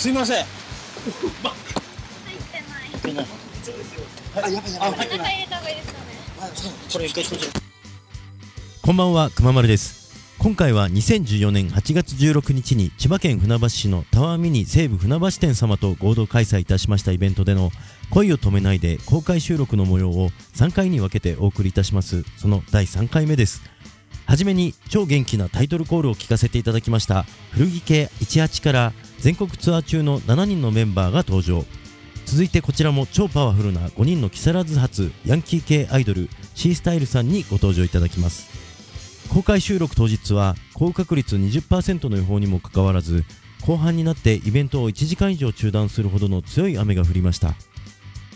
すいません。入ってない。あ、やばいやばい。中入れた方がいいですよね。これ一回閉じる。こんばんは、くままるです。今回は2014年8月16日に千葉県船橋市のタワーミニ西武船橋店様と合同開催いたしましたイベントでの恋を止めないで公開収録の模様を3回に分けてお送りいたします。その第3回目です。はじめに超元気なタイトルコールを聞かせていただきました古着系18から全国ツアー中の7人のメンバーが登場。続いてこちらも超パワフルな5人の木更津発ヤンキー系アイドル C スタイルさんにご登場いただきます。公開収録当日は高確率20%の予報にもかかわらず後半になってイベントを1時間以上中断するほどの強い雨が降りました。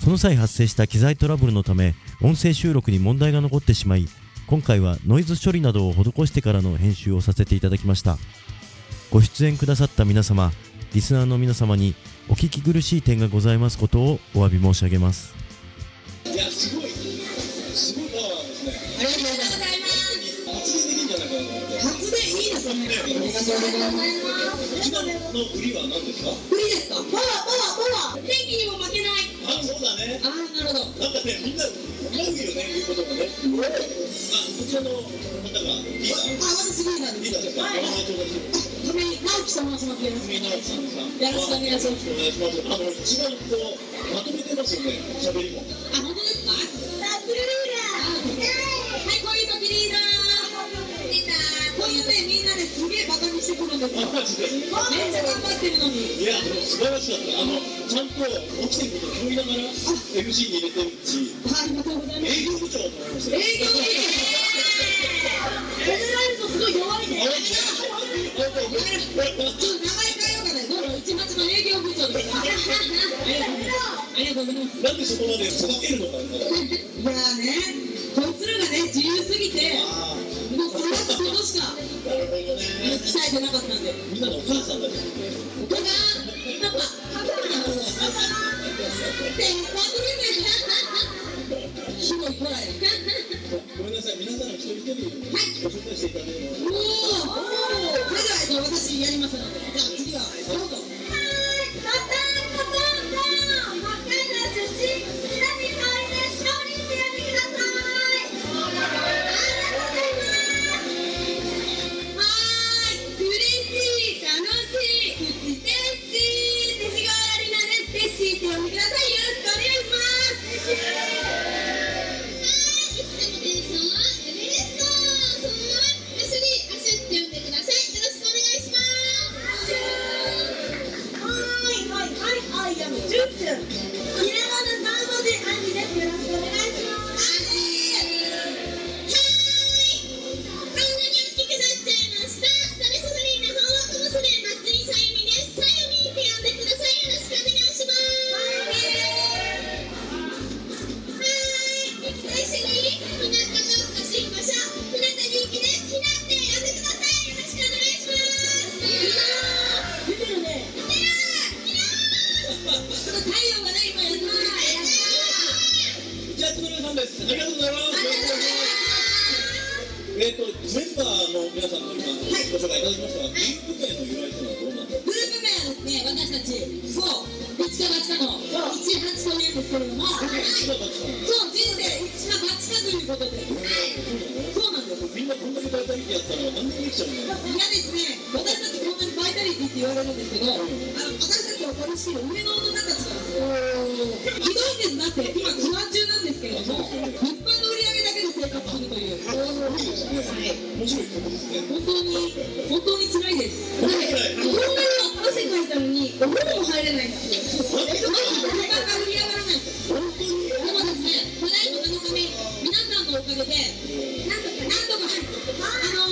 その際発生した機材トラブルのため音声収録に問題が残ってしまい今回はノイズ処理などを施してからの編集をさせていただきました。ご出演くださった皆様リスナーの皆様にお聞き苦しい点がございますことをお詫び申し上げますいや、すごい、すごいパワーですね。ありがとうございます。発電できるんじゃないかなと思って。発電いいですね。ありがとうございます。一番の売りは何ですかフリーですか。パワーパワーパワー。天気にも負けない。あ、そうだね。あ、なるほど。なんかね、みんな思うよね、言うことがね。あ、こちらの方がリーダー。あ、私リーダーです。リーダーですか。はい。名前と同じ。亀井直樹と申します。よろしくみんなさんです。よろしくお願いします。あの、一番こう、まとめてますよね、喋りも。あ、本当ですか。さすがリーダー。はい、こういう時リーダー。リーダー。こういうね、みんなですげえバカにしてくるんですよ。マジで。めっちゃ頑張ってるのに。いや、でも素晴らしかった。あの、ちゃんと起きてることを拾いながら、MC に入れてるし、ありがとうございます。営業部長だと思いました。営業褒められるとすごい弱いちょっと名前変えようかな。一町の営業部長です。ありがとうございます。なんでそこまで。いやね、こいつらがね自由すぎて、もうそこしか、みんなのお母さんだね。ここがパパ、パパ、ってパトルね。ひどいこらや。ごめんなさい、皆さん一人一人ご紹介していただければ。10分ありがとうございます。ます。えっと、メンバーの皆さんの今、ご紹介いただきましたが、グループ名の由来というのはどうなんですかグループ名はですね、私たち、そう、一か八かの18というんですけれども、一番バチさんそう、人生一か八かということで、そうなんです。みんなこんだけバイタリティやったら何でもできちゃうんだよ。いやですね、私たちこんなにバイタリティって言われるんですけど、あの私たちを取り仕切る上の大人たちがひどいんです。だって今ツアー中けれども、物販の売り上げだけで。生活するという、いいで。すね。面白いことで。すね。本当に本当に辛いで。す。だってこんなに汗かいたのにお風呂も入れないんで。すよ。えっとまず物販が売り上がらないで。す。本当に。で。もで。すね、ただいまの神、皆さんのおかげで、なんとか、なんとか、あの、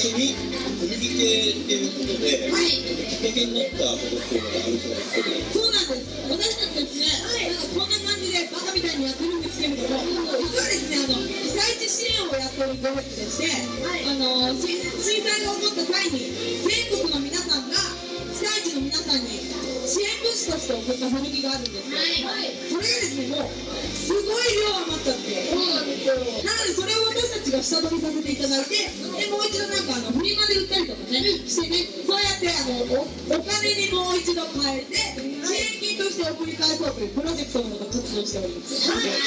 ざいます。最初に古着系っていうことで、はいきっかけになったことっていうのがあるそうですけど、そうなんです。私たちですね、なんかこんな感じでバカみたいにやってるんですけれども、実はですね、あの、被災地支援をやっているグループでして、あの、し震災が起こった際に、全国の皆として送った古着があるんですよ。それがですね、もう、すごい量余っちゃって。なので、それを私たちが下取りさせていただいてでもう一度なんかあのフリマで売ったりとかねしてねそうやってあのおお金にもう一度変えて支援金として送り返そうというプロジェクトのもと活動しておりますはい、はい、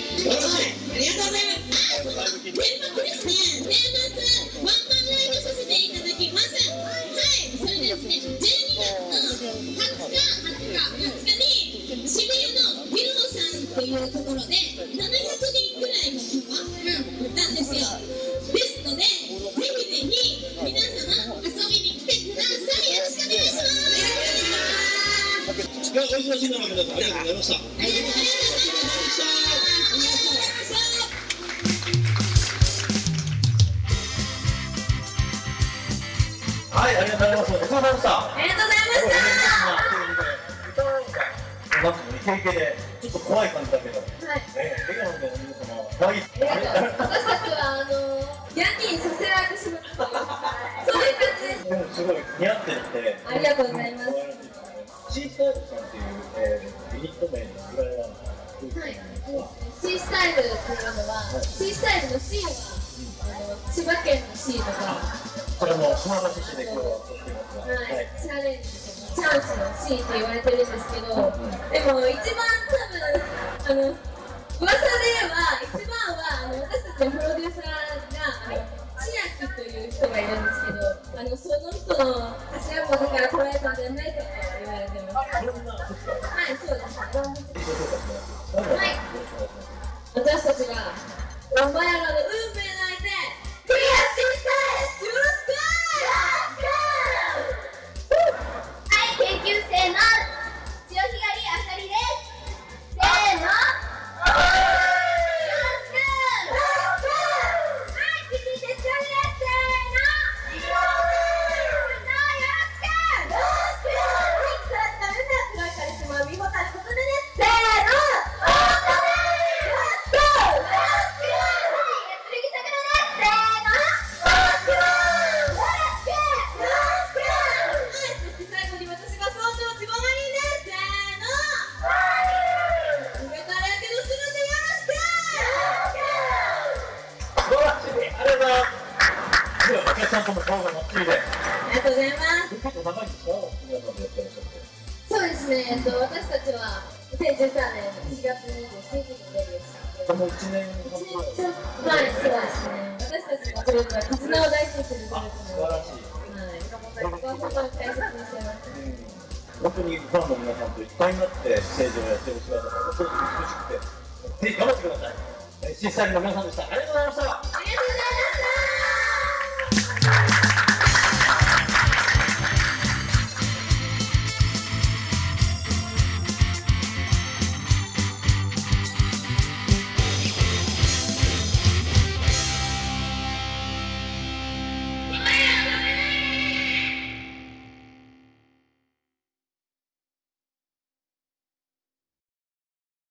ありがとうございます年末ですね年末ワンマンライブさせていただきますはいそれでですね12月の20日20日に渋谷のビルドさんっていうところで700人ぐらいの人が売ったんですよですのでぜひぜひ皆様遊びに来てくださいよろしくお願いしますお忙しい中皆さんありがとうございましたありがとうございましたはい、ありがとうございます。お疲れ様でした。ありがとうございましたなんかイケイケで、ちょっと怖い感じだけど、はい。えー、笑顔で皆様、可愛い。私たちは、あの、ヤンキーにさせられてしまったというそういう感じです。でもすごい似合ってるって。ありがとうございますシースタイルさんっていう、えー、ユニット名の由来は、はい。シースタイルっていうのは、シースタイルの C は、あの、千葉県の C とか、これも船橋市で今日は撮ってますが、はい、チャレンジ、チャンスの C って言われてるんですけど、でも一番多分、あの、噂では、一番は、あの、私たちのプロデューサーが、あの、千秋という人がいるんですけど、あの、その人の頭文字から捉えたんじゃないかと言われてます。では、お客さんとも顔がばっちりで。ありがとうございます。結構長いんですか皆さんでやってらっしゃって。そうですね、えっと、私たちは2013年4月27日にデビューしたんで、この1年半一前。年ちょっとはい、そうですね。私たちのグループは絆を大事にするグループなので、素晴らしい。はい、そこは本当に大切にしてます。本当にファンの皆さんといっぱいになってステージをやってる姿が本当に美しくて、ぜひ頑張ってください。審査員の皆さんでした。ありがとうございました。